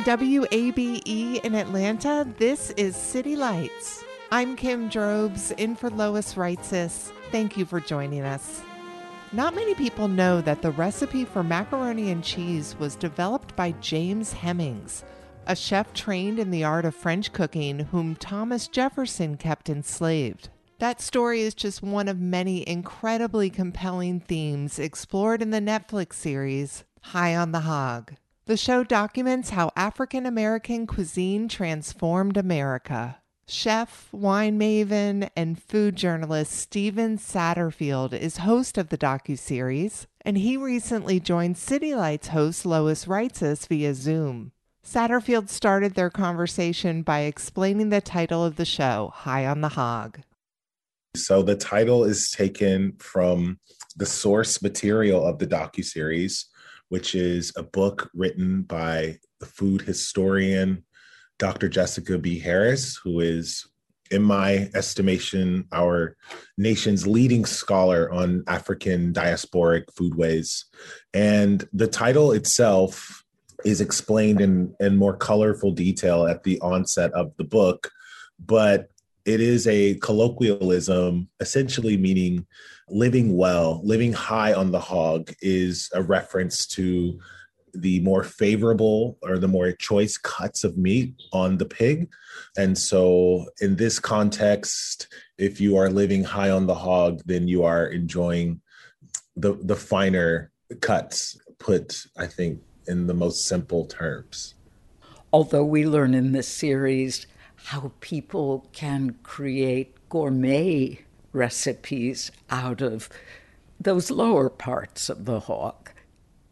From WABE in Atlanta, this is City Lights. I'm Kim Drobes, in for Lois Reitzes. Thank you for joining us. Not many people know that the recipe for macaroni and cheese was developed by James Hemings, a chef trained in the art of French cooking whom Thomas Jefferson kept enslaved. That story is just one of many incredibly compelling themes explored in the Netflix series High on the Hog. The show documents how African American cuisine transformed America. Chef, wine maven, and food journalist Stephen Satterfield is host of the docuseries, and he recently joined City Lights host Lois Reitzes via Zoom. Satterfield started their conversation by explaining the title of the show, High on the Hog. So the title is taken from the source material of the docuseries, which is a book written by the food historian Dr. Jessica B. Harris, who is, in my estimation, our nation's leading scholar on African diasporic foodways. And the title itself is explained in, in more colorful detail at the onset of the book, but it is a colloquialism, essentially meaning living well, living high on the hog is a reference to the more favorable or the more choice cuts of meat on the pig. And so, in this context, if you are living high on the hog, then you are enjoying the, the finer cuts, put, I think, in the most simple terms. Although we learn in this series how people can create gourmet recipes out of those lower parts of the hawk.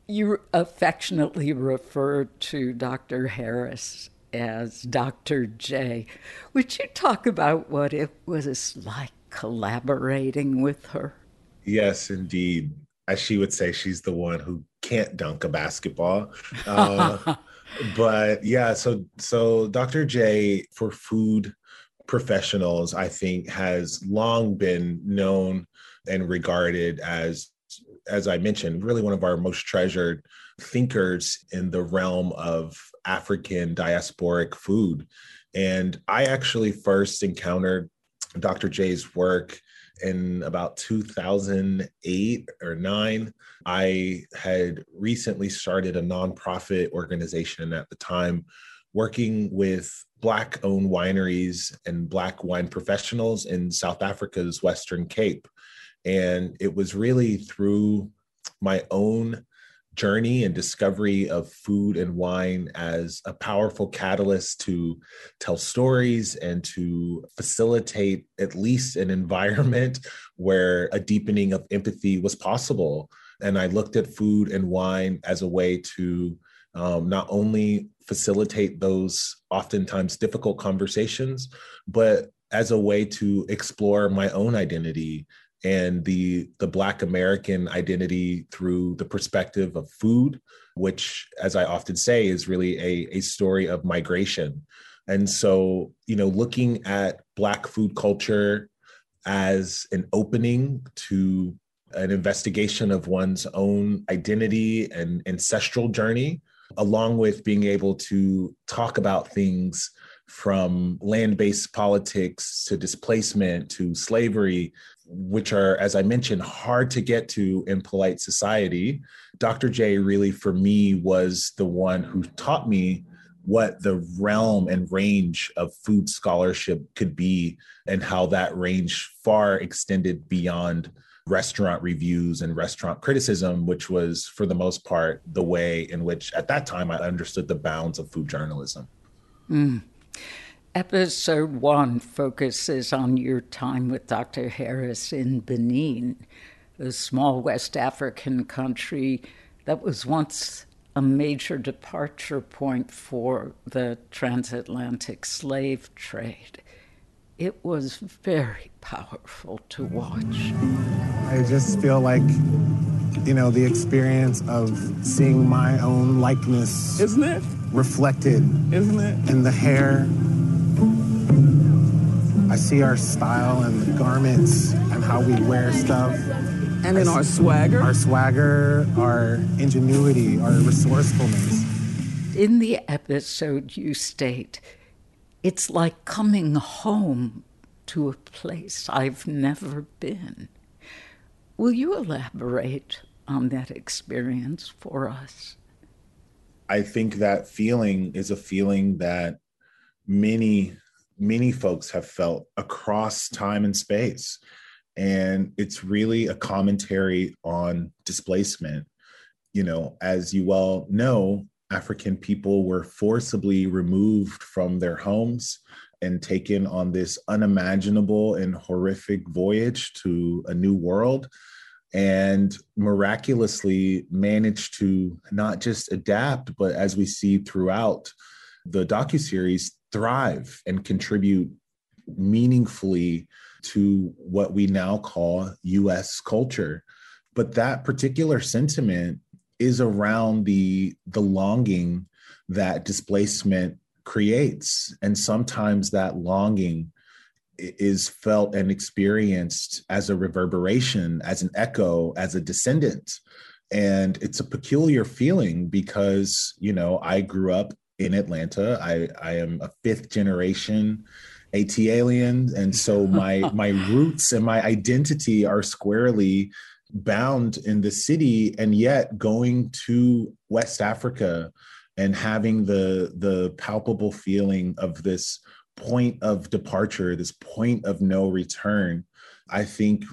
You affectionately refer to Dr. Harris as Dr. J. Would you talk about what it was like collaborating with her? Yes, indeed. As she would say, she's the one who can't dunk a basketball. Uh, but yeah, so so Dr. J for food professionals, I think, has long been known and regarded as, as I mentioned, really one of our most treasured thinkers in the realm of African diasporic food. And I actually first encountered Dr. J's work in about 2008 or 9 i had recently started a nonprofit organization at the time working with Black owned wineries and Black wine professionals in South Africa's Western Cape. And it was really through my own journey and discovery of food and wine as a powerful catalyst to tell stories and to facilitate at least an environment where a deepening of empathy was possible. And I looked at food and wine as a way to um, not only facilitate those oftentimes difficult conversations, but as a way to explore my own identity and the the black american identity through the perspective of food which as i often say is really a, a story of migration. And so you know looking at black food culture as an opening to an investigation of one's own identity and ancestral journey along with being able to talk about things from land based politics to displacement to slavery, which are, as I mentioned, hard to get to in polite society. Dr. J really, for me, was the one who taught me what the realm and range of food scholarship could be and how that range far extended beyond restaurant reviews and restaurant criticism, which was for the most part the way in which at that time I understood the bounds of food journalism. Mm. Episode one focuses on your time with Dr. Harris in Benin, a small West African country that was once a major departure point for the transatlantic slave trade. It was very powerful to watch. I just feel like, you know, the experience of seeing my own likeness. Isn't it? Reflected. Isn't it? In the hair. I see our style and the garments and how we wear stuff. And in our swagger. Our swagger, our ingenuity, our resourcefulness. In the episode, you state, it's like coming home to a place I've never been. Will you elaborate on that experience for us? I think that feeling is a feeling that many, many folks have felt across time and space. And it's really a commentary on displacement. You know, as you well know, African people were forcibly removed from their homes and taken on this unimaginable and horrific voyage to a new world and miraculously managed to not just adapt but as we see throughout the docuseries thrive and contribute meaningfully to what we now call US culture. But that particular sentiment is around the the longing that displacement creates. And sometimes that longing is felt and experienced as a reverberation as an echo as a descendant. And it's a peculiar feeling because you know i grew up in atlanta. I i am a fifth generation Atlantan. And so my my roots and my identity are squarely bound in the city and yet going to west africa and having the the palpable feeling of this point of departure this point of no return i think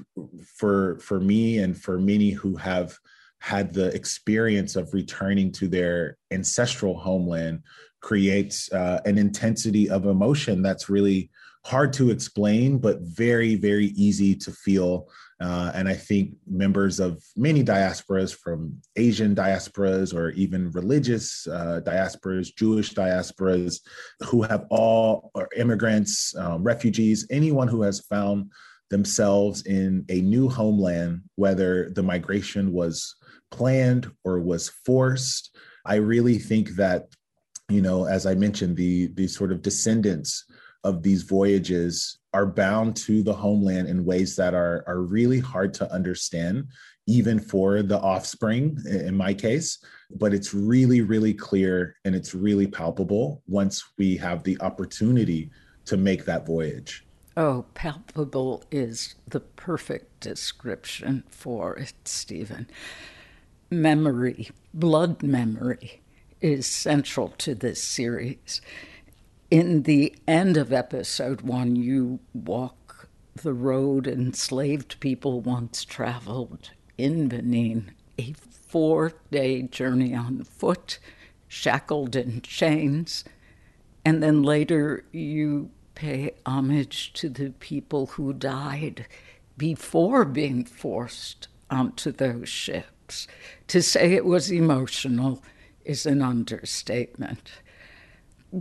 for for me and for many who have had the experience of returning to their ancestral homeland creates uh, an intensity of emotion that's really hard to explain but very very easy to feel uh, and I think members of many diasporas, from Asian diasporas or even religious uh, diasporas, Jewish diasporas, who have all, or immigrants, um, refugees, anyone who has found themselves in a new homeland, whether the migration was planned or was forced. I really think that, you know, as I mentioned, the the sort of descendants of these voyages are bound to the homeland in ways that are are really hard to understand even for the offspring in my case. But it's really really clear and it's really palpable once we have the opportunity to make that voyage. Oh palpable is the perfect description for it stephen. Memory blood memory is central to this series in the end of episode one, you walk the road enslaved people once traveled in Benin, a four day journey on foot, shackled in chains. And then later, you pay homage to the people who died before being forced onto those ships. To say it was emotional is an understatement.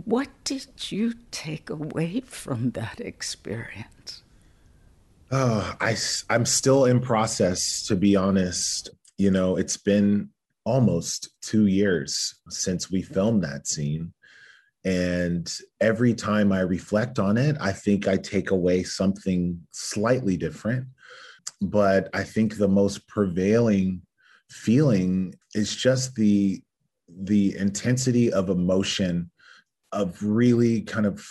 What did you take away from that experience? Oh, I, I'm still in process, to be honest. You know, it's been almost two years since we filmed that scene. And every time I reflect on it, I think I take away something slightly different. But I think the most prevailing feeling is just the the intensity of emotion of really kind of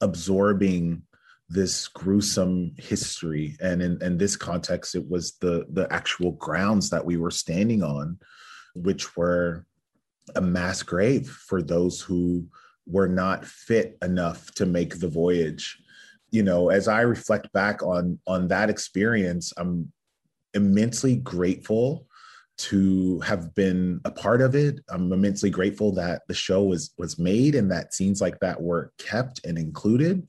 absorbing this gruesome history. And in, in this context it was the the actual grounds that we were standing on which were a mass grave for those who were not fit enough to make the voyage. You know as i reflect back on on that experience i'm immensely grateful to have been a part of it i'm immensely grateful that the show was was made and that scenes like that were kept and included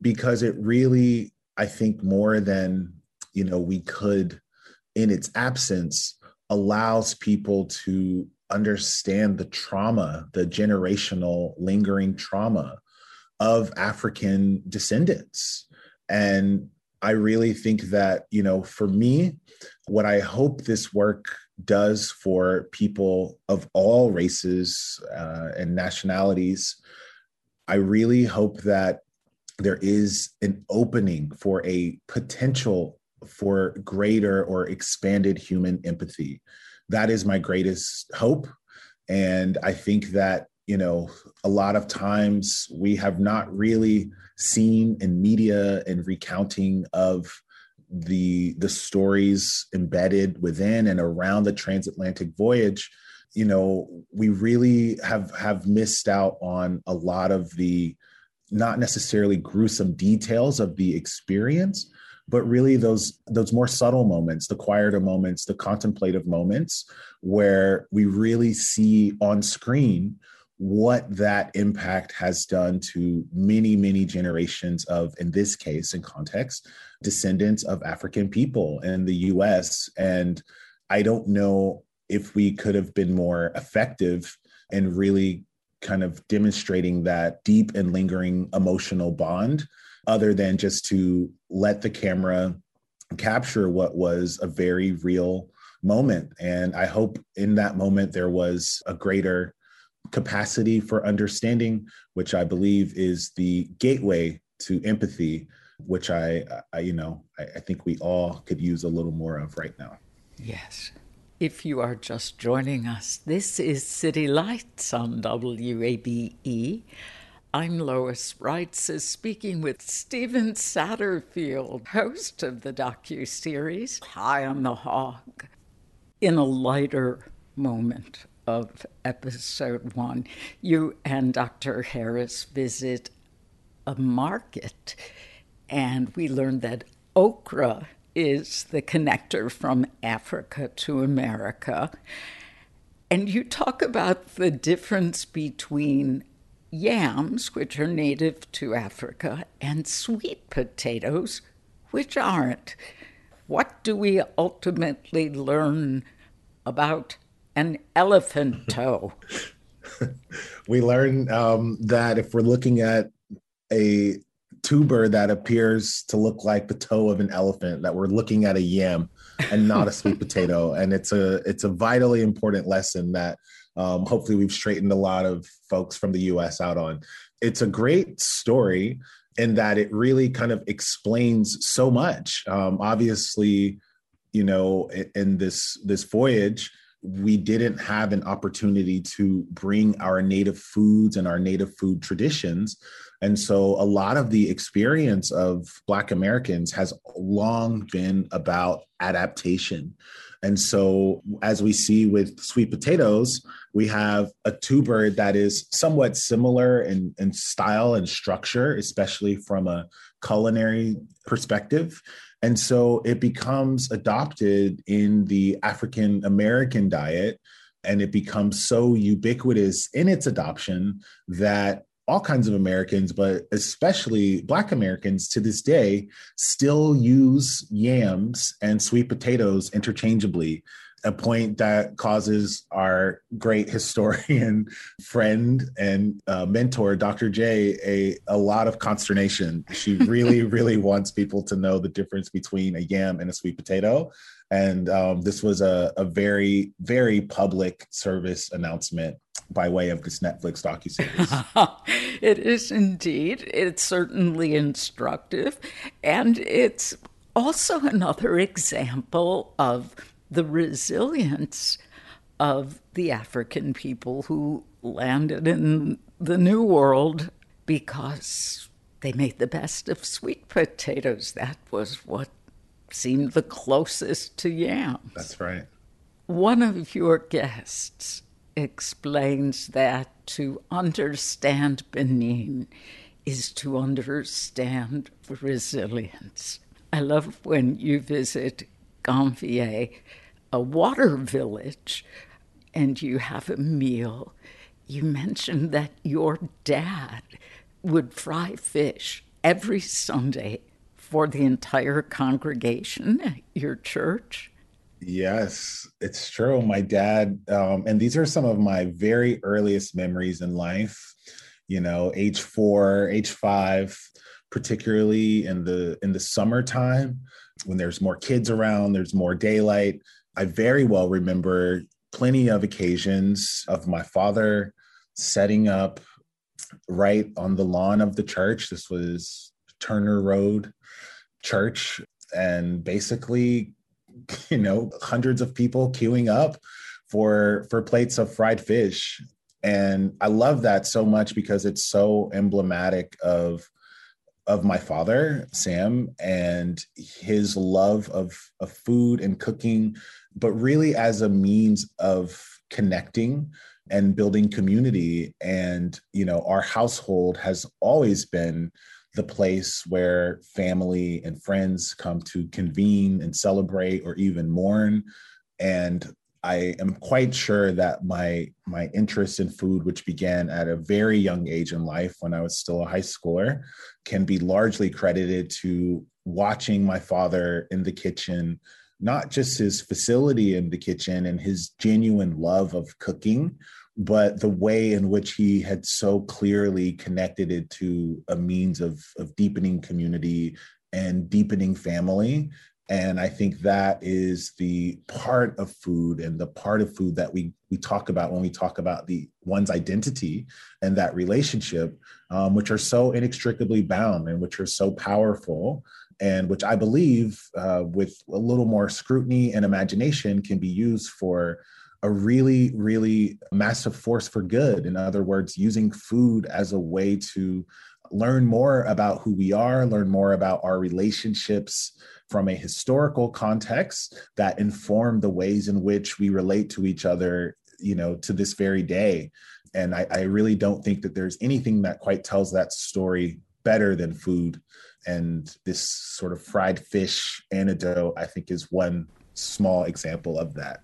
because it really, I think, more than you know, we could in its absence, allows people to understand the trauma, the generational lingering trauma of African descendants. And I really think that, you know, for me, what I hope this work does for people of all races uh, and nationalities, I really hope that there is an opening for a potential for greater or expanded human empathy. That is my greatest hope. And I think that, you know, a lot of times we have not really seen in media and recounting of the the stories embedded within and around the transatlantic voyage you know we really have have missed out on a lot of the not necessarily gruesome details of the experience but really those those more subtle moments the quieter moments the contemplative moments where we really see on screen what that impact has done to many many generations of in this case in context descendants of african people in the US and i don't know if we could have been more effective in really kind of demonstrating that deep and lingering emotional bond other than just to let the camera capture what was a very real moment. And i hope in that moment there was a greater capacity for understanding which i believe is the gateway to empathy which i, I you know I, I think we all could use a little more of right now yes if you are just joining us, this is City Lights on WABE. I'm Lois Reitzes speaking with Stephen Satterfield, host of the docu-series High on the Hog. In a lighter moment of episode one, you and Dr. Harris visit a market, and we learned that okra is the connector from Africa to America. And you talk about the difference between yams, which are native to Africa, and sweet potatoes, which aren't. What do we ultimately learn about an elephant toe? we learn um, that if we're looking at a tuber that appears to look like the toe of an elephant that we're looking at a yam and not a sweet potato. And it's a it's a vitally important lesson that um, hopefully we've straightened a lot of folks from the us out on. It's a great story in that it really kind of explains so much. Um, obviously you know in, in this this voyage we didn't have an opportunity to bring our native foods and our native food traditions and so a lot of the experience of Black Americans has long been about adaptation. And so, as we see with sweet potatoes, we have a tuber that is somewhat similar in, in style and structure, especially from a culinary perspective. And so it becomes adopted in the African American diet and it becomes so ubiquitous in its adoption that all kinds of Americans, but especially Black Americans to this day, still use yams and sweet potatoes interchangeably. A point that causes our great historian friend and uh, mentor, Dr. J, a, a lot of consternation. She really, really wants people to know the difference between a yam and a sweet potato. And um, this was a, a very, very public service announcement by way of this Netflix docuseries. it is indeed. It's certainly instructive, and it's also another example of the resilience of the African people who landed in the New World because they made the best of sweet potatoes. That was what seemed the closest to yams. That's right. One of your guests explains that to understand Benin is to understand resilience. I love when you visit Ganvié, a water village, and you have a meal. You mentioned that your dad would fry fish every Sunday for the entire congregation at your church. Yes, it's true. My dad, um, and these are some of my very earliest memories in life. You know, age four, age five, particularly in the in the summertime when there's more kids around, there's more daylight. I very well remember plenty of occasions of my father setting up right on the lawn of the church. This was Turner Road Church, and basically, you know, hundreds of people queuing up for for plates of fried fish. And I love that so much because it's so emblematic of of my father, Sam, and his love of, of food and cooking, but really as a means of connecting and building community. And, you know, our household has always been the place where family and friends come to convene and celebrate or even mourn. And I am quite sure that my my interest in food, which began at a very young age in life when I was still a high schooler, can be largely credited to watching my father in the kitchen, not just his facility in the kitchen and his genuine love of cooking, but the way in which he had so clearly connected it to a means of, of deepening community and deepening family and i think that is the part of food and the part of food that we we talk about when we talk about the one's identity and that relationship um, which are so inextricably bound and which are so powerful and which i believe uh, with a little more scrutiny and imagination can be used for a really really massive force for good. In other words using food as a way to learn more about who we are learn more about our relationships from a historical context that inform the ways in which we relate to each other you know to this very day. And I, I really don't think that there's anything that quite tells that story better than food. And this sort of fried fish anecdote i think is one small example of that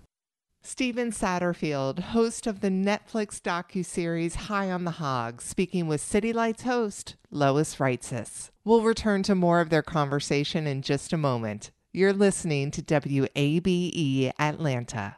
Stephen Satterfield, host of the Netflix docu-series High on the Hog, speaking with City Lights host Lois Reitzes. We'll return to more of their conversation in just a moment. You're listening to WABE Atlanta.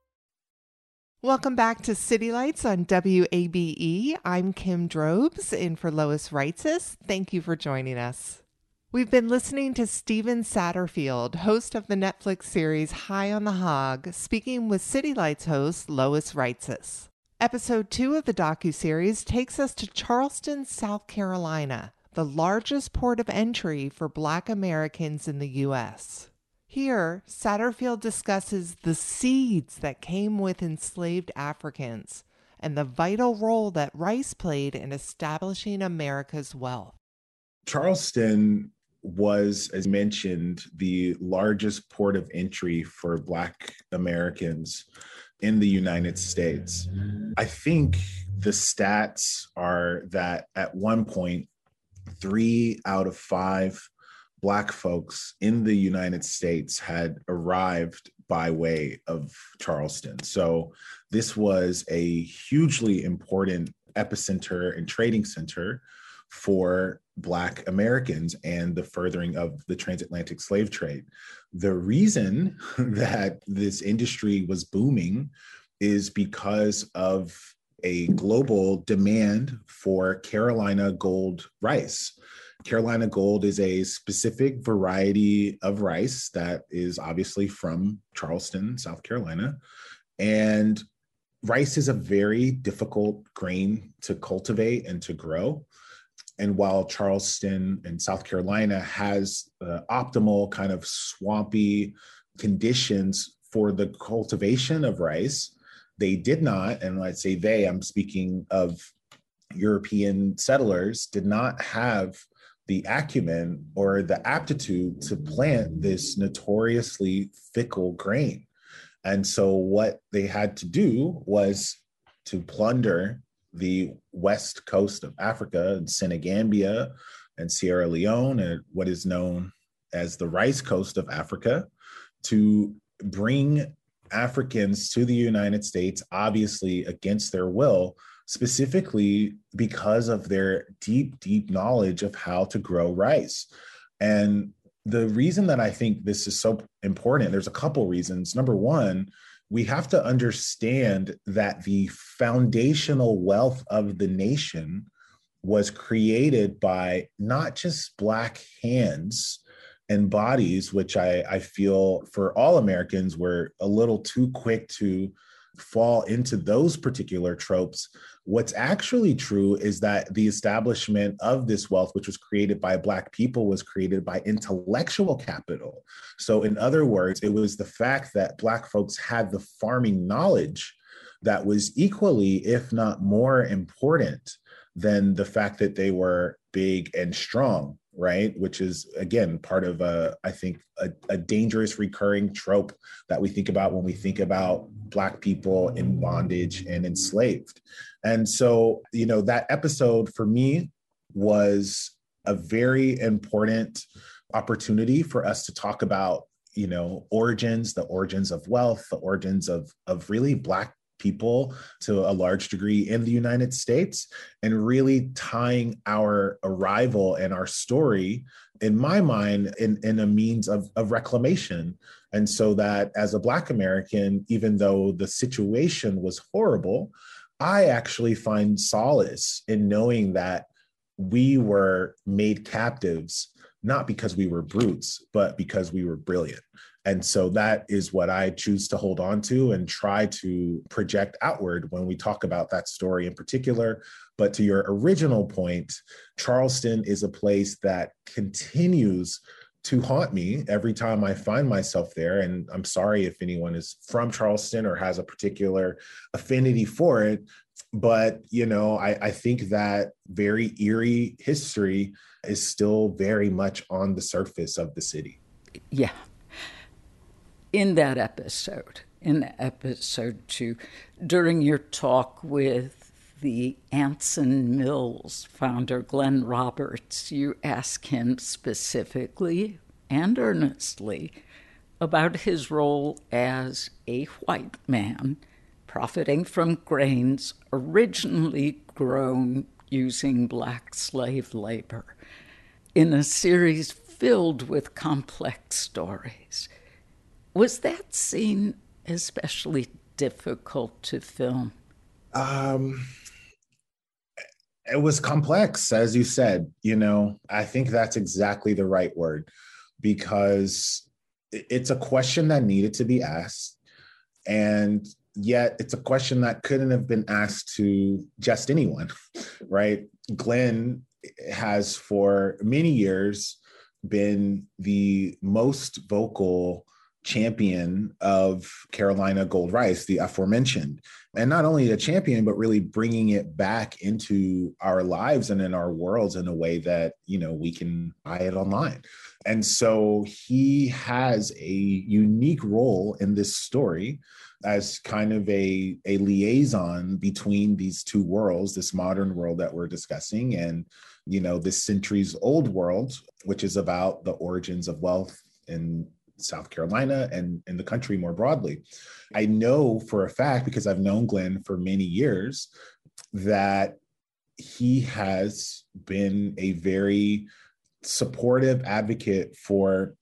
Welcome back to City Lights on WABE. I'm Kim Drobes in for Lois Reitzes. Thank you for joining us. We've been listening to Stephen Satterfield, host of the Netflix series High on the Hog, speaking with City Lights host Lois Reitzes. Episode 2 of the docu-series takes us to Charleston, South Carolina, the largest port of entry for Black Americans in the U.S. Here, Satterfield discusses the seeds that came with enslaved Africans and the vital role that rice played in establishing America's wealth. Charleston was, as mentioned, the largest port of entry for Black Americans in the United States. I think the stats are that at one point, three out of five Black folks in the United States had arrived by way of Charleston. So this was a hugely important epicenter and trading center for Black Americans and the furthering of the transatlantic slave trade. The reason that this industry was booming is because of a global demand for Carolina gold rice. Carolina gold is a specific variety of rice that is obviously from Charleston, South Carolina. And rice is a very difficult grain to cultivate and to grow. And while Charleston and South Carolina has uh, optimal kind of swampy conditions for the cultivation of rice, they did not, and I'd say they, I'm speaking of European settlers, did not have the acumen or the aptitude to plant this notoriously fickle grain. And so, what they had to do was to plunder the west coast of Africa and Senegambia and Sierra Leone and what is known as the rice coast of Africa to bring Africans to the United States, obviously against their will, specifically because of their deep, deep knowledge of how to grow rice. And the reason that I think this is so important, there's a couple reasons. Number one, we have to understand that the foundational wealth of the nation was created by not just Black hands and bodies, which I, I feel for all Americans, were a little too quick to fall into those particular tropes. What's actually true is that the establishment of this wealth, which was created by Black people, was created by intellectual capital. So, in other words, it was the fact that Black folks had the farming knowledge that was equally, if not more important than the fact that they were big and strong right which is again part of a i think a, a, dangerous recurring trope that we think about when we think about black people in bondage and enslaved. And so you know that episode for me was a very important opportunity for us to talk about you know origins the origins of wealth the origins of of really black people to a large degree in the United States and really tying our arrival and our story, in my mind, in, in a means of, of reclamation. And so that as a Black American, even though the situation was horrible, I actually find solace in knowing that we were made captives not because we were brutes, but because we were brilliant. And so that is what I choose to hold on to and try to project outward when we talk about that story in particular. But to your original point, Charleston is a place that continues to haunt me every time I find myself there. And I'm sorry if anyone is from Charleston or has a particular affinity for it. But, you know, I, I think that very eerie history is still very much on the surface of the city. Yeah, in that episode, in episode two, during your talk with the Anson Mills founder, Glenn Roberts, you ask him specifically and earnestly about his role as a white man profiting from grains originally grown using black slave labor in a series filled with complex stories. Was that scene especially difficult to film? Um, it was complex, as you said. You know, I think that's exactly the right word because it's a question that needed to be asked. And yet it's a question that couldn't have been asked to just anyone, right? Glenn has for many years been the most vocal champion of Carolina Gold Rice, the aforementioned. And not only a champion, but really bringing it back into our lives and in our worlds in a way that, you know, we can buy it online. And so he has a unique role in this story as kind of a, a liaison between these two worlds, this modern world that we're discussing and you know, this centuries old world, which is about the origins of wealth in South Carolina and in the country more broadly. I know for a fact, because I've known Glenn for many years, that he has been a very supportive advocate for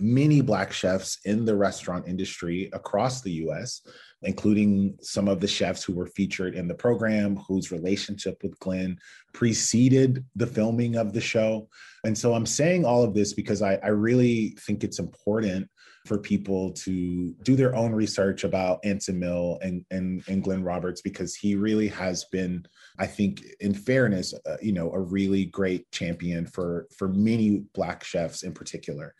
many Black chefs in the restaurant industry across the US, including some of the chefs who were featured in the program, whose relationship with Glenn preceded the filming of the show. And so I'm saying all of this because I, I really think it's important for people to do their own research about Anson Mill and, and, and Glenn Roberts because he really has been, I think, in fairness, uh, you know, a really great champion for for many Black chefs in particular.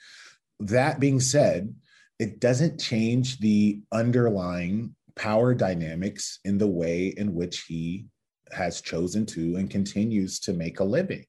That being said, it doesn't change the underlying power dynamics in the way in which he has chosen to and continues to make a living.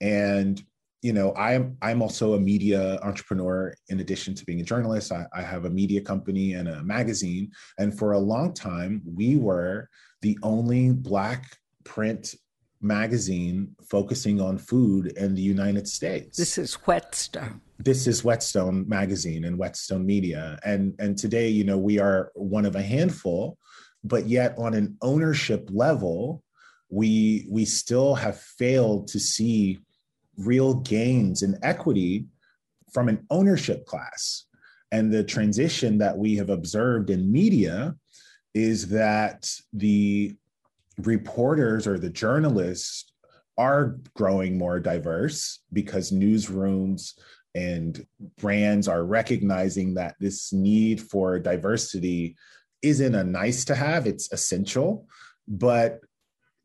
And you know, I'm I'm also a media entrepreneur in addition to being a journalist. I, I have a media company and a magazine. And for a long time, we were the only black print magazine focusing on food in the United States. This is Whetstone. This is Whetstone magazine and Whetstone Media. And and today, you know, we are one of a handful, but yet on an ownership level, we we still have failed to see real gains in equity from an ownership class. And the transition that we have observed in media is that the reporters or the journalists are growing more diverse because newsrooms and brands are recognizing that this need for diversity isn't a nice to have, it's essential. But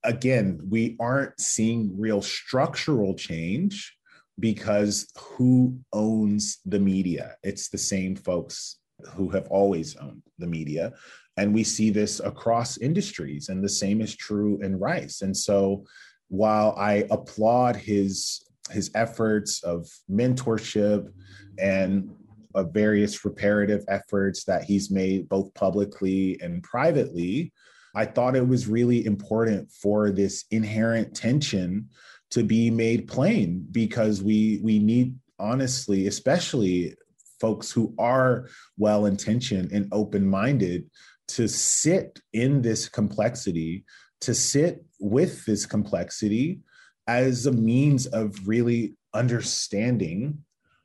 again, we aren't seeing real structural change because who owns the media? It's the same folks who have always owned the media. And we see this across industries, and the same is true in rice. And so while I applaud his his efforts of mentorship and of various reparative efforts that he's made both publicly and privately, I thought it was really important for this inherent tension to be made plain because we we need honestly, especially folks who are well intentioned and open minded to sit in this complexity, to sit with this complexity as a means of really understanding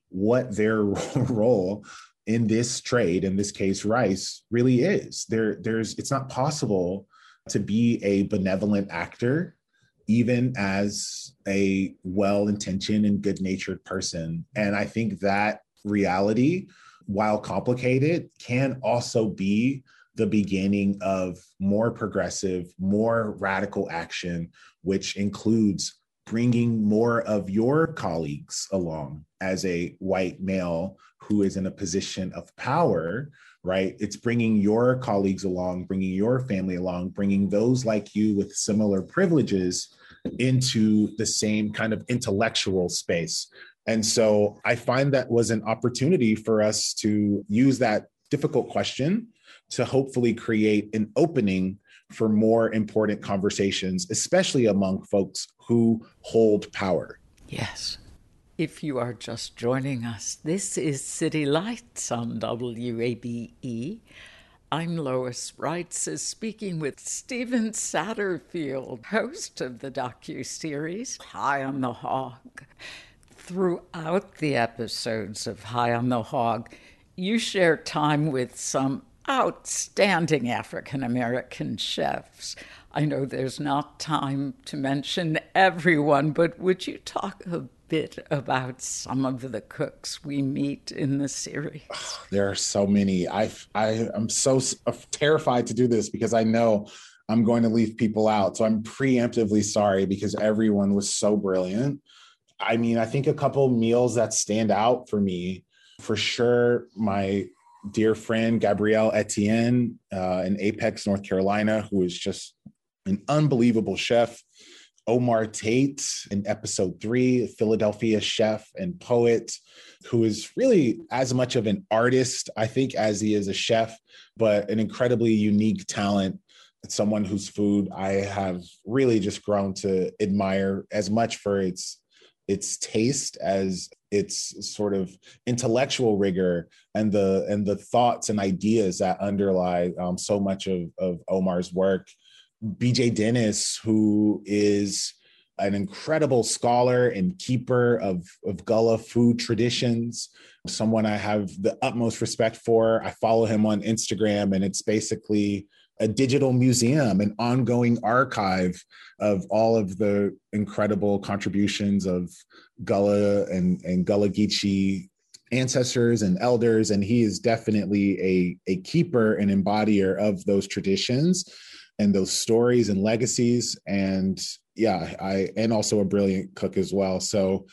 what their role in this trade, in this case, rice, really is. There, there's it's not possible to be a benevolent actor even as a well-intentioned and good-natured person. And I think that reality, while complicated, can also be the beginning of more progressive, more radical action, which includes bringing more of your colleagues along as a white male who is in a position of power, right? It's bringing your colleagues along, bringing your family along, bringing those like you with similar privileges into the same kind of intellectual space. And so I find that was an opportunity for us to use that difficult question to hopefully create an opening for more important conversations, especially among folks who hold power. Yes. If you are just joining us, this is City Lights on WABE. I'm Lois Reitzes speaking with Stephen Satterfield, host of the docu-series High on the Hog. Throughout the episodes of High on the Hog, you share time with some outstanding African American chefs. I know there's not time to mention everyone, but would you talk a bit about some of the cooks we meet in the series? There are so many. I I am so uh, terrified to do this because I know I'm going to leave people out. So I'm preemptively sorry because everyone was so brilliant. I mean, I think a couple meals that stand out for me, for sure, my dear friend Gabrielle Eitienne uh, in Apex, North Carolina, who is just an unbelievable chef. Omar Tate in episode three, Philadelphia chef and poet, who is really as much of an artist, I think, as he is a chef, but an incredibly unique talent someone whose food I have really just grown to admire as much for its its taste as its sort of intellectual rigor and the and the thoughts and ideas that underlie um, so much of, of Omar's work. BJ Dennis, who is an incredible scholar and keeper of, of Gullah food traditions, someone I have the utmost respect for. I follow him on Instagram, and it's basically a digital museum, an ongoing archive of all of the incredible contributions of Gullah and, and Gullah Geechee ancestors and elders. And he is definitely a, a keeper and embodier of those traditions and those stories and legacies. And yeah, I and also a brilliant cook as well. So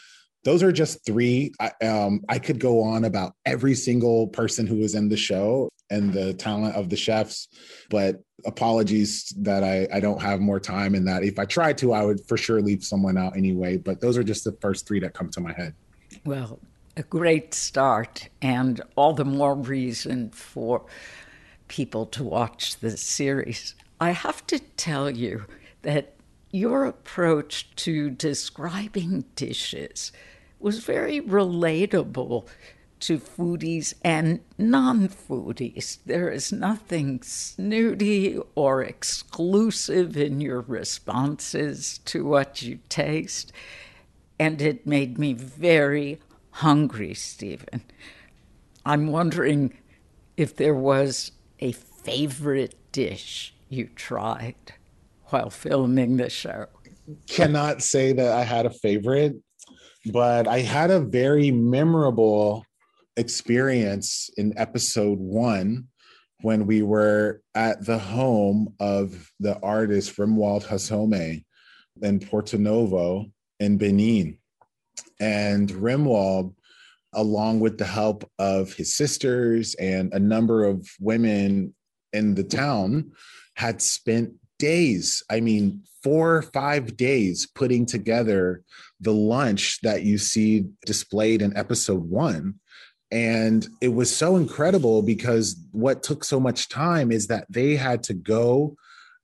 those are just three. I, um, I could go on about every single person who was in the show and the talent of the chefs, but apologies that I, I don't have more time and that if I tried to, I would for sure leave someone out anyway. But those are just the first three that come to my head. Well, a great start, and all the more reason for people to watch this series. I have to tell you that your approach to describing dishes was very relatable to foodies and non foodies. There is nothing snooty or exclusive in your responses to what you taste. And it made me very hungry, Stephen. I'm wondering if there was a favorite dish you tried while filming the show? Cannot say that I had a favorite, but I had a very memorable experience in episode one when we were at the home of the artist Romuald Hazoumè in Porto Novo in Benin. And Romuald, along with the help of his sisters and a number of women in the town, had spent days i mean four or five days putting together the lunch that you see displayed in episode one. And it was so incredible because what took so much time is that they had to go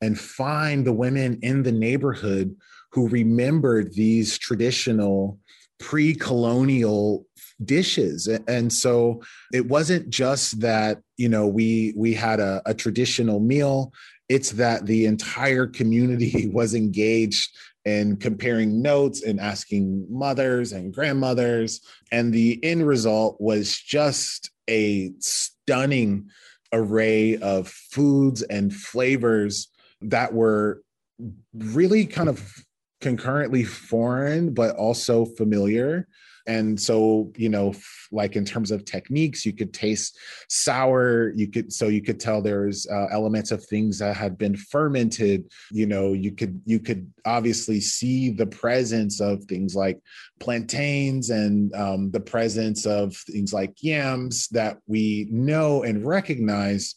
and find the women in the neighborhood who remembered these traditional pre-colonial dishes. And so it wasn't just that you know we we had a, a traditional meal. It's that the entire community was engaged in comparing notes and asking mothers and grandmothers. And the end result was just a stunning array of foods and flavors that were really kind of concurrently foreign, but also familiar. And so, you know, like in terms of techniques, you could taste sour. You could, so you could tell there's uh, elements of things that had been fermented. You know, you could, you could obviously see the presence of things like plantains and um, the presence of things like yams that we know and recognize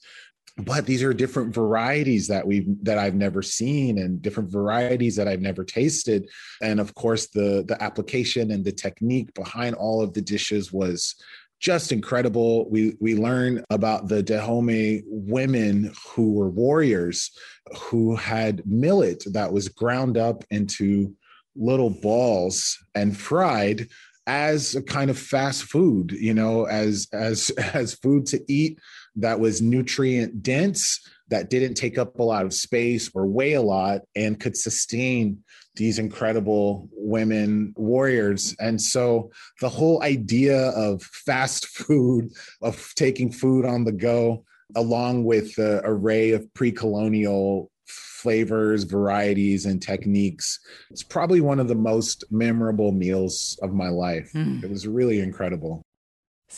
but these are different varieties that we've that I've never seen and different varieties that I've never tasted. And of course the the application and the technique behind all of the dishes was just incredible. We we learn about the Dahomey women who were warriors who had millet that was ground up into little balls and fried as a kind of fast food you know as as as food to eat that was nutrient dense, that didn't take up a lot of space or weigh a lot, and could sustain these incredible women warriors. And so the whole idea of fast food, of taking food on the go, along with the array of pre colonial flavors, varieties, and techniques. It's probably one of the most memorable meals of my life. Mm. It was really incredible.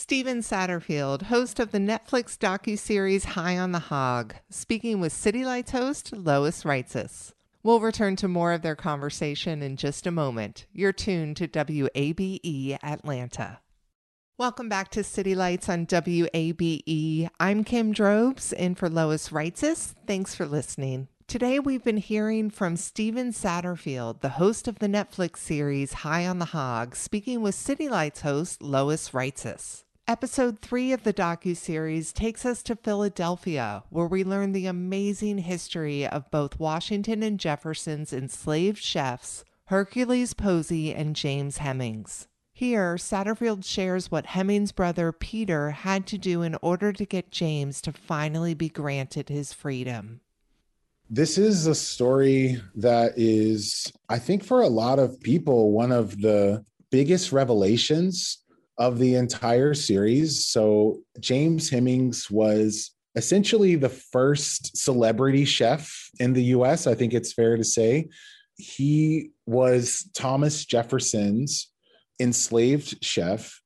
Stephen Satterfield, host of the Netflix docu-series High on the Hog, speaking with City Lights host Lois Reitzes. We'll return to more of their conversation in just a moment. You're tuned to WABE Atlanta. Welcome back to City Lights on WABE. I'm Kim Drobes, in for Lois Reitzes. Thanks for listening. Today, we've been hearing from Stephen Satterfield, the host of the Netflix series High on the Hog, speaking with City Lights host Lois Reitzes. Episode 3 of the docu-series takes us to Philadelphia, where we learn the amazing history of both Washington and Jefferson's enslaved chefs, Hercules Posey and James Hemings. Here, Satterfield shares what Hemings' brother Peter had to do in order to get James to finally be granted his freedom. This is a story that is, I think, for a lot of people, one of the biggest revelations of the entire series. So, James Hemings was essentially the first celebrity chef in the US, I think it's fair to say. He was Thomas Jefferson's enslaved chef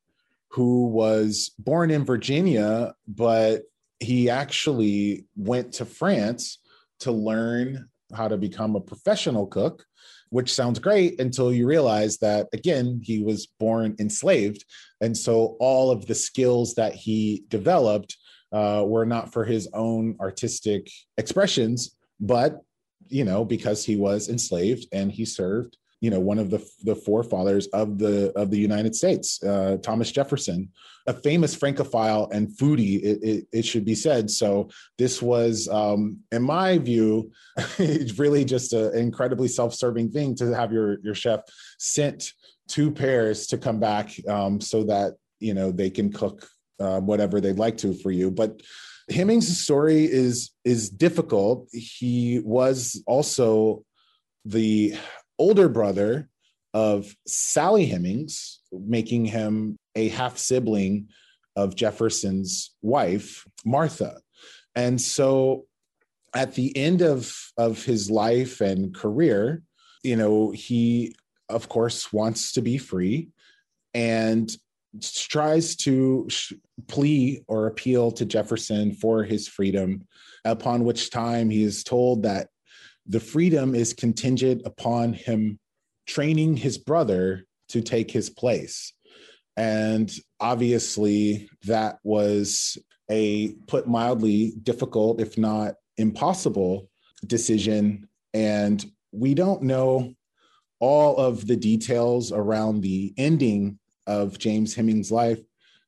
who was born in Virginia, but he actually went to France to learn how to become a professional cook which sounds great until you realize that again he was born enslaved. And so all of the skills that he developed uh, were not for his own artistic expressions but you know because he was enslaved and he served you know one of the the forefathers of the of the United States, uh, Thomas Jefferson, a famous Francophile and foodie. It, it, it should be said. So this was, um, in my view, really just an incredibly self-serving thing to have your your chef sent to Paris to come back um, so that you know they can cook uh, whatever they'd like to for you, but. Hemings' story is is difficult. He was also the older brother of Sally Hemings, making him a half sibling of Jefferson's wife, Martha. And so at the end of, of his life and career, you know, he, of course, wants to be free and tries to plea or appeal to Jefferson for his freedom, upon which time he is told that the freedom is contingent upon him training his brother to take his place. And obviously, that was a put mildly difficult, if not impossible, decision. And we don't know all of the details around the ending of James Hemings' life,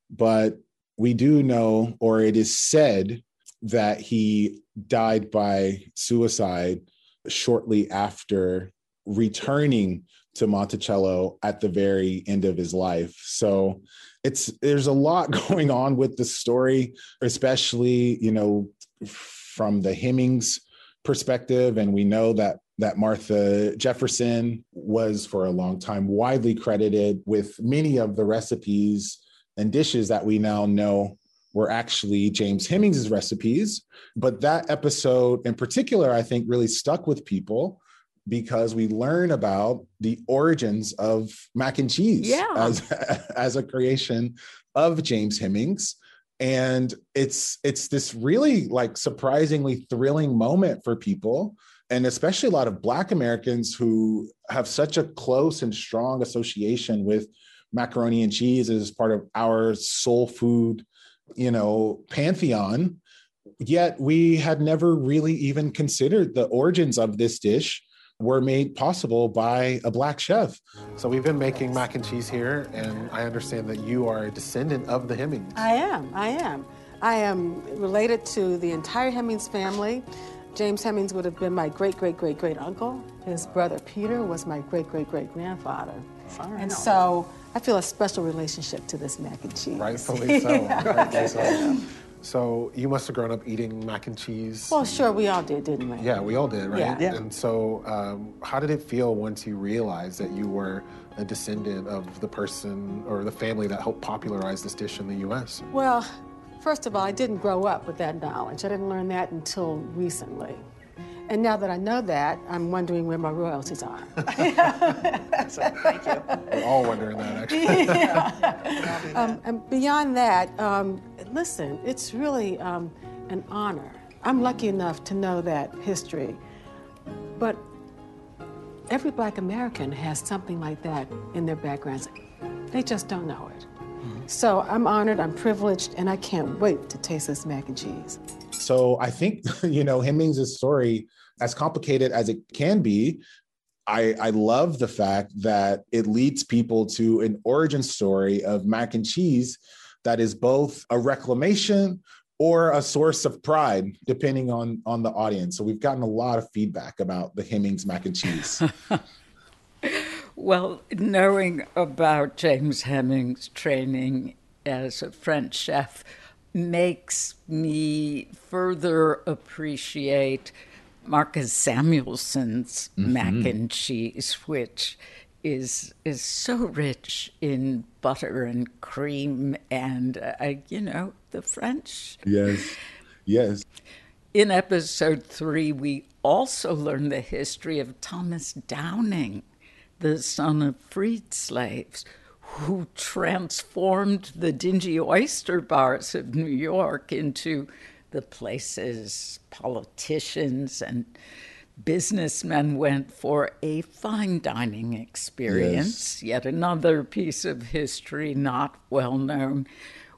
but we do know, or it is said, that he died by suicide shortly after returning to Monticello at the very end of his life. So it's there's a lot going on with the story, especially you know from the Hemings perspective, and we know that that Martha Jefferson was for a long time widely credited with many of the recipes and dishes that we now know were actually James Hemings' recipes. But that episode in particular, I think, really stuck with people because we learn about the origins of mac and cheese yeah. as, as a creation of James Hemings. And it's it's this really like surprisingly thrilling moment for people and especially a lot of black americans who have such a close and strong association with macaroni and cheese as part of our soul food you know, pantheon. Yet we had never really even considered the origins of this dish were made possible by a black chef. So we've been making mac and cheese here, and I understand that you are a descendant of the Hemings. I am. I am. I am related to the entire Hemings family. James Hemings would have been my great, great, great, great uncle. His brother Peter was my great, great, great grandfather. And so I feel a special relationship to this mac and cheese. Rightfully so. yeah. Rightfully so. So you must have grown up eating mac and cheese. Well, sure, we all did, didn't we? Yeah, we all did, right? Yeah. yeah. And so, um, how did it feel once you realized that you were a descendant of the person or the family that helped popularize this dish in the U.S.? Well, first of all, I didn't grow up with that knowledge. I didn't learn that until recently. And now that I know that, I'm wondering where my royalties are. so, thank you. We're all wondering that, actually. yeah. um, and beyond that, um, listen, it's really um, an honor. I'm lucky enough to know that history, but every black American has something like that in their backgrounds. They just don't know it. Mm-hmm. So I'm honored, I'm privileged, and I can't wait to taste this mac and cheese. So I think, you know, Hemings' story, as complicated as it can be, I, I love the fact that it leads people to an origin story of mac and cheese that is both a reclamation or a source of pride, depending on on the audience. So we've gotten a lot of feedback about the Hemings mac and cheese. well, knowing about James Hemings' training as a French chef makes me further appreciate Marcus Samuelsson's mm-hmm. mac and cheese, which is is so rich in butter and cream and uh, you know the French. Yes, yes. In episode three, we also learn the history of Thomas Downing, the son of freed slaves, who transformed the dingy oyster bars of New York into the places politicians and businessmen went for a fine dining experience, yes. yet another piece of history not well known.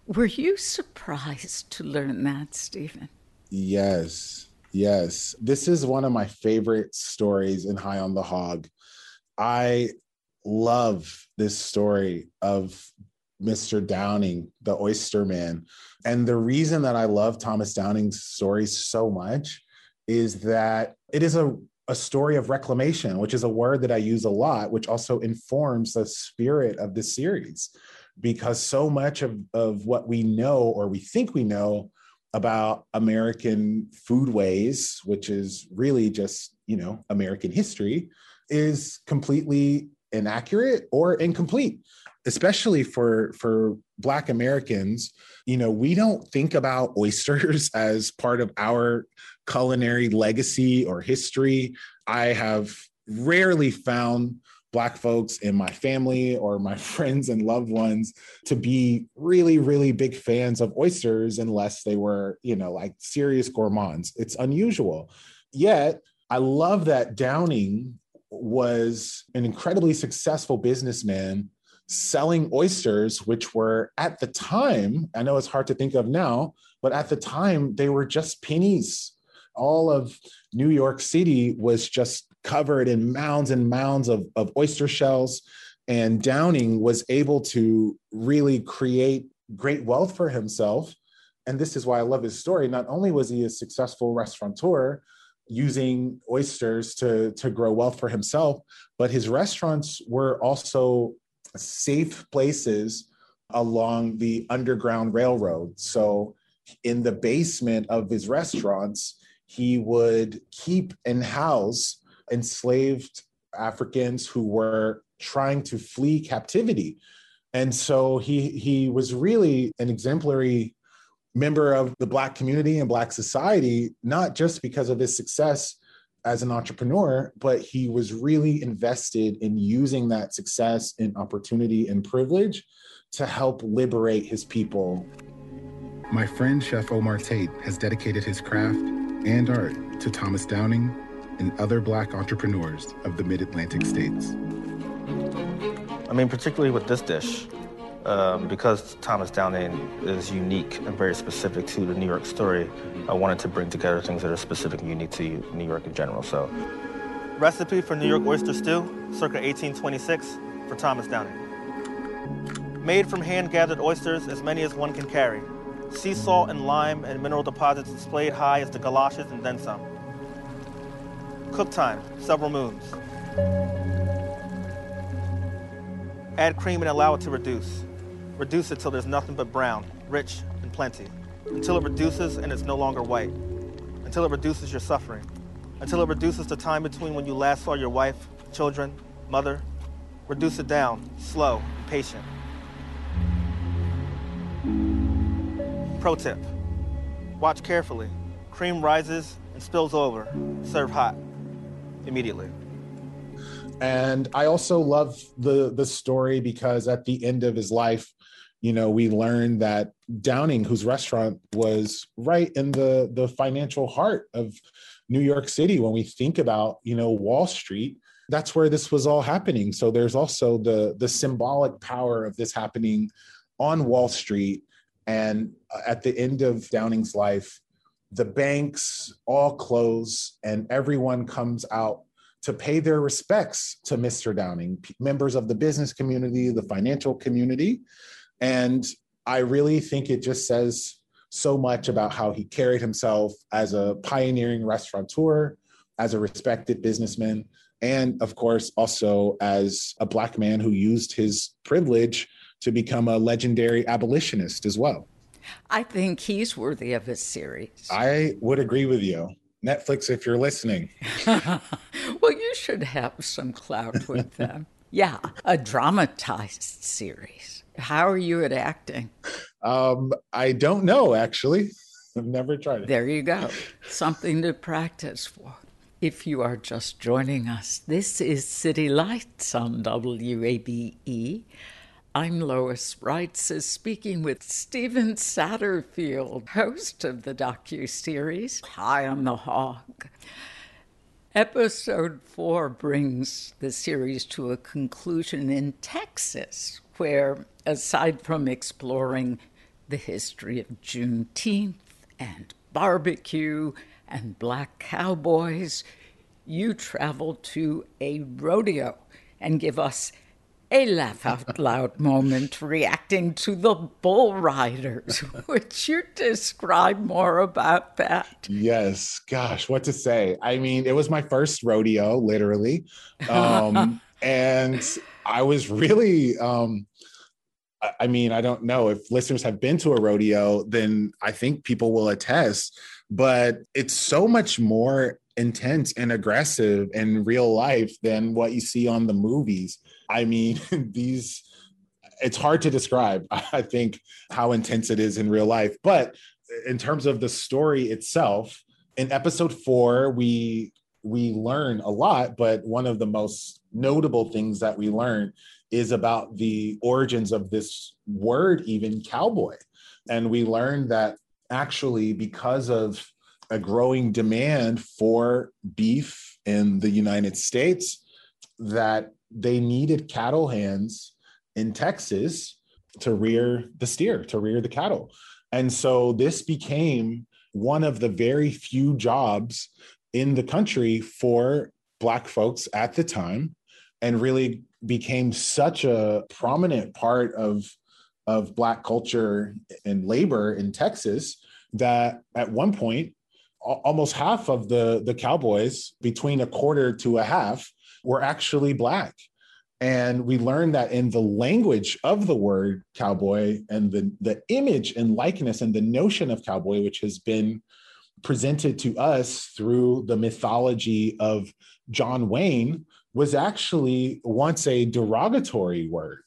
Were you surprised to learn that, Stephen? Yes, yes. This is one of my favorite stories in High on the Hog. I love this story of Mr. Downing, the oyster man. And the reason that I love Thomas Downing's story so much is that it is a, a story of reclamation, which is a word that I use a lot, which also informs the spirit of the series. Because so much of, of what we know or we think we know about American foodways, which is really just, you know, American history, is completely inaccurate or incomplete especially for for black americans you know we don't think about oysters as part of our culinary legacy or history. I have rarely found black folks in my family or my friends and loved ones to be really really big fans of oysters unless they were you know like serious gourmands. It's unusual. Yet i love that downing was an incredibly successful businessman selling oysters, which were at the time, I know it's hard to think of now, but at the time, they were just pennies. All of New York City was just covered in mounds and mounds of, of oyster shells. And Downing was able to really create great wealth for himself. And this is why I love his story. Not only was he a successful restaurateur, using oysters to, to grow wealth for himself, but his restaurants were also safe places along the Underground Railroad. So, in the basement of his restaurants, he would keep and house enslaved Africans who were trying to flee captivity. And so he he was really an exemplary member of the black community and black society not just because of his success as an entrepreneur, but he was really invested in using that success and opportunity and privilege to help liberate his people. My friend Chef Omar Tate has dedicated his craft and art to Thomas Downing and other Black entrepreneurs of the mid Atlantic states. I mean, particularly with this dish, um, because Thomas Downing is unique and very specific to the New York story, I wanted to bring together things that are specific and unique to New York in general. So, recipe for New York oyster stew, circa 1826, for Thomas Downing. Made from hand-gathered oysters, as many as one can carry. Sea salt and lime and mineral deposits displayed high as the galoshes and then some. Cook time, several moons. Add cream and allow it to reduce. Reduce it till there's nothing but brown, rich, and plenty. Until it reduces and it's no longer white. Until it reduces your suffering. Until it reduces the time between when you last saw your wife, children, mother. Reduce it down, slow, patient. Pro tip watch carefully. Cream rises and spills over. Serve hot immediately. And I also love the the story because at the end of his life, you know, we learned that Downing, whose restaurant was right in the the financial heart of New York City, when we think about you know Wall Street, that's where this was all happening. So there's also the the symbolic power of this happening on Wall Street, and uh, at the end of Downing's life, the banks all close and everyone comes out to pay their respects to Mr. Downing, members of the business community, the financial community. And I really think it just says so much about how he carried himself as a pioneering restaurateur, as a respected businessman, and of course, also as a Black man who used his privilege to become a legendary abolitionist as well. I think he's worthy of a series. I would agree with you. Netflix, if you're listening. well, you should have some clout with them. yeah, a dramatized series. How are you at acting? Um, I don't know, actually. I've never tried it. There you go. Something to practice for. If you are just joining us, this is City Lights on WABE. I'm Lois Reitzes speaking with Stephen Satterfield, host of the docu-series High on the Hog. Episode 4 brings the series to a conclusion in Texas, where, aside from exploring the history of Juneteenth and barbecue and black cowboys, you travel to a rodeo and give us a laugh out loud moment reacting to the bull riders. Would you describe more about that? Yes, gosh, what to say? I mean, it was my first rodeo, literally. Um, and I was really, um, I mean, I don't know if listeners have been to a rodeo, then I think people will attest, but it's so much more intense and aggressive in real life than what you see on the movies. I mean, these it's hard to describe, I think, how intense it is in real life. But in terms of the story itself, in episode four, we we learn a lot, but one of the most notable things that we learn is about the origins of this word, even cowboy. And we learned that actually, because of a growing demand for beef in the United States, that they needed cattle hands in Texas to rear the steer, to rear the cattle. And so this became one of the very few jobs in the country for Black folks at the time and really became such a prominent part of, of Black culture and labor in Texas that at one point, almost half of the, the cowboys, between a quarter to a half, were actually Black. And we learned that in the language of the word cowboy and the, the image and likeness and the notion of cowboy, which has been presented to us through the mythology of John Wayne, was actually once a derogatory word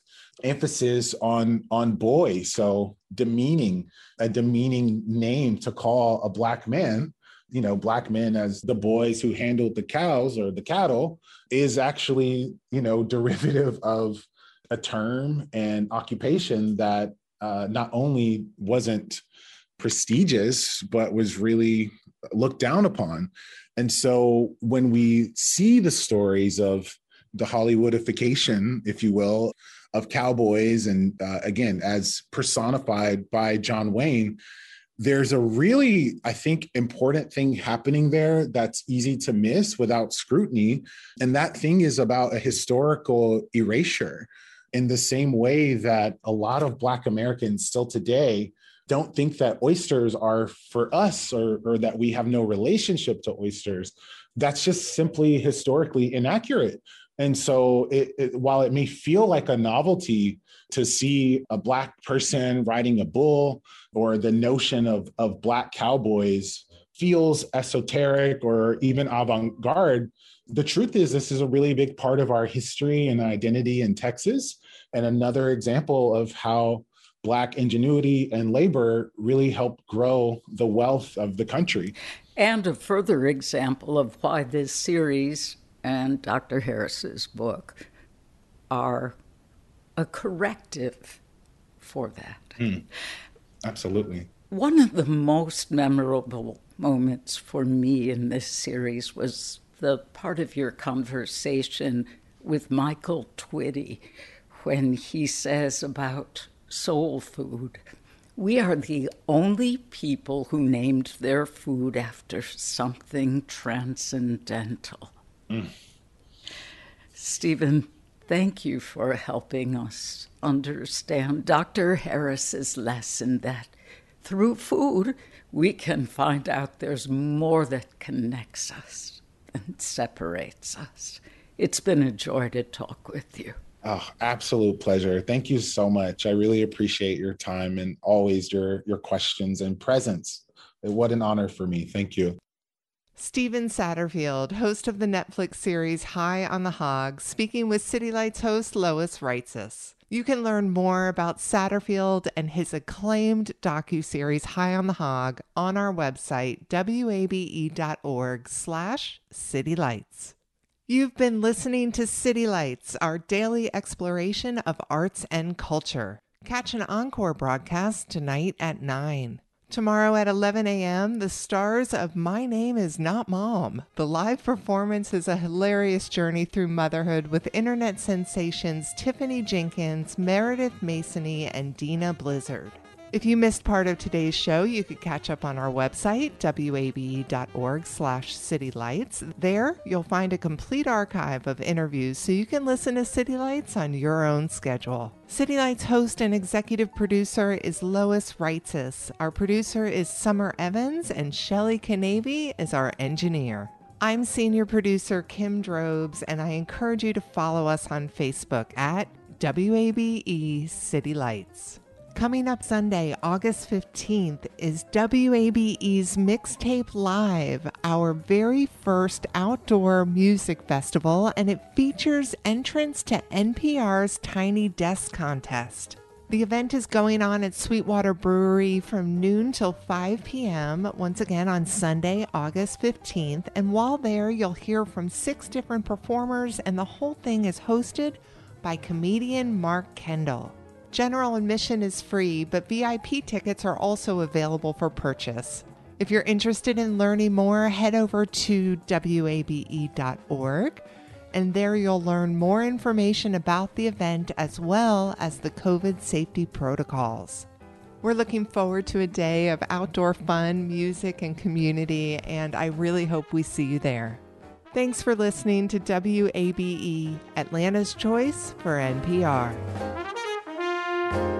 emphasis on on boy. So demeaning a demeaning name to call a black man you know black men as the boys who handled the cows or the cattle is actually you know derivative of a term and occupation that uh, not only wasn't prestigious but was really looked down upon and so when we see the stories of the hollywoodification if you will of cowboys and uh, again as personified by john wayne there's a really, I think, important thing happening there that's easy to miss without scrutiny. And that thing is about a historical erasure in the same way that a lot of Black Americans still today don't think that oysters are for us or, or that we have no relationship to oysters. That's just simply historically inaccurate. And so, it, it, while it may feel like a novelty to see a Black person riding a bull or the notion of, of Black cowboys feels esoteric or even avant garde, the truth is, this is a really big part of our history and identity in Texas. And another example of how Black ingenuity and labor really helped grow the wealth of the country. And a further example of why this series and Dr. Harris's book are a corrective for that. Mm, absolutely. One of the most memorable moments for me in this series was the part of your conversation with Michael Twitty when he says about soul food. We are the only people who named their food after something transcendental. Mm. Stephen, Thank you for helping us understand Dr. Harris's lesson that through food we can find out there's more that connects us than separates us. It's been a joy to talk with you. Oh, absolute pleasure. Thank you so much. I really appreciate your time and always your your questions and presence. What an honor for me. Thank you. Stephen Satterfield, host of the Netflix series High on the Hog, speaking with City Lights host Lois Reitzes. You can learn more about Satterfield and his acclaimed docu-series High on the Hog on our website wabe.org slash citylights. You've been listening to City Lights, our daily exploration of arts and culture. Catch an encore broadcast tonight at 9. Tomorrow at 11 a.m., the stars of My Name is Not Mom. The live performance is a hilarious journey through motherhood with internet sensations Tiffany Jenkins, Meredith Masony, and Dina Blizzard. If you missed part of today's show, you could catch up on our website, wabe.org slash citylights. There, you'll find a complete archive of interviews so you can listen to City Lights on your own schedule. City Lights host and executive producer is Lois Reitzes. Our producer is Summer Evans, and Shelly Canavy is our engineer. I'm senior producer Kim Drobes, and I encourage you to follow us on Facebook at WABE City Lights. Coming up Sunday, August 15th, is WABE's Mixtape Live, our very first outdoor music festival, and it features entrance to NPR's Tiny Desk Contest. The event is going on at Sweetwater Brewery from noon till 5 p.m., once again on Sunday, August 15th. And while there, you'll hear from six different performers, and the whole thing is hosted by comedian Mark Kendall. General admission is free, but VIP tickets are also available for purchase. If you're interested in learning more, head over to wabe.org, and there you'll learn more information about the event as well as the COVID safety protocols. We're looking forward to a day of outdoor fun, music, and community, and I really hope we see you there. Thanks for listening to WABE, Atlanta's Choice for NPR thank you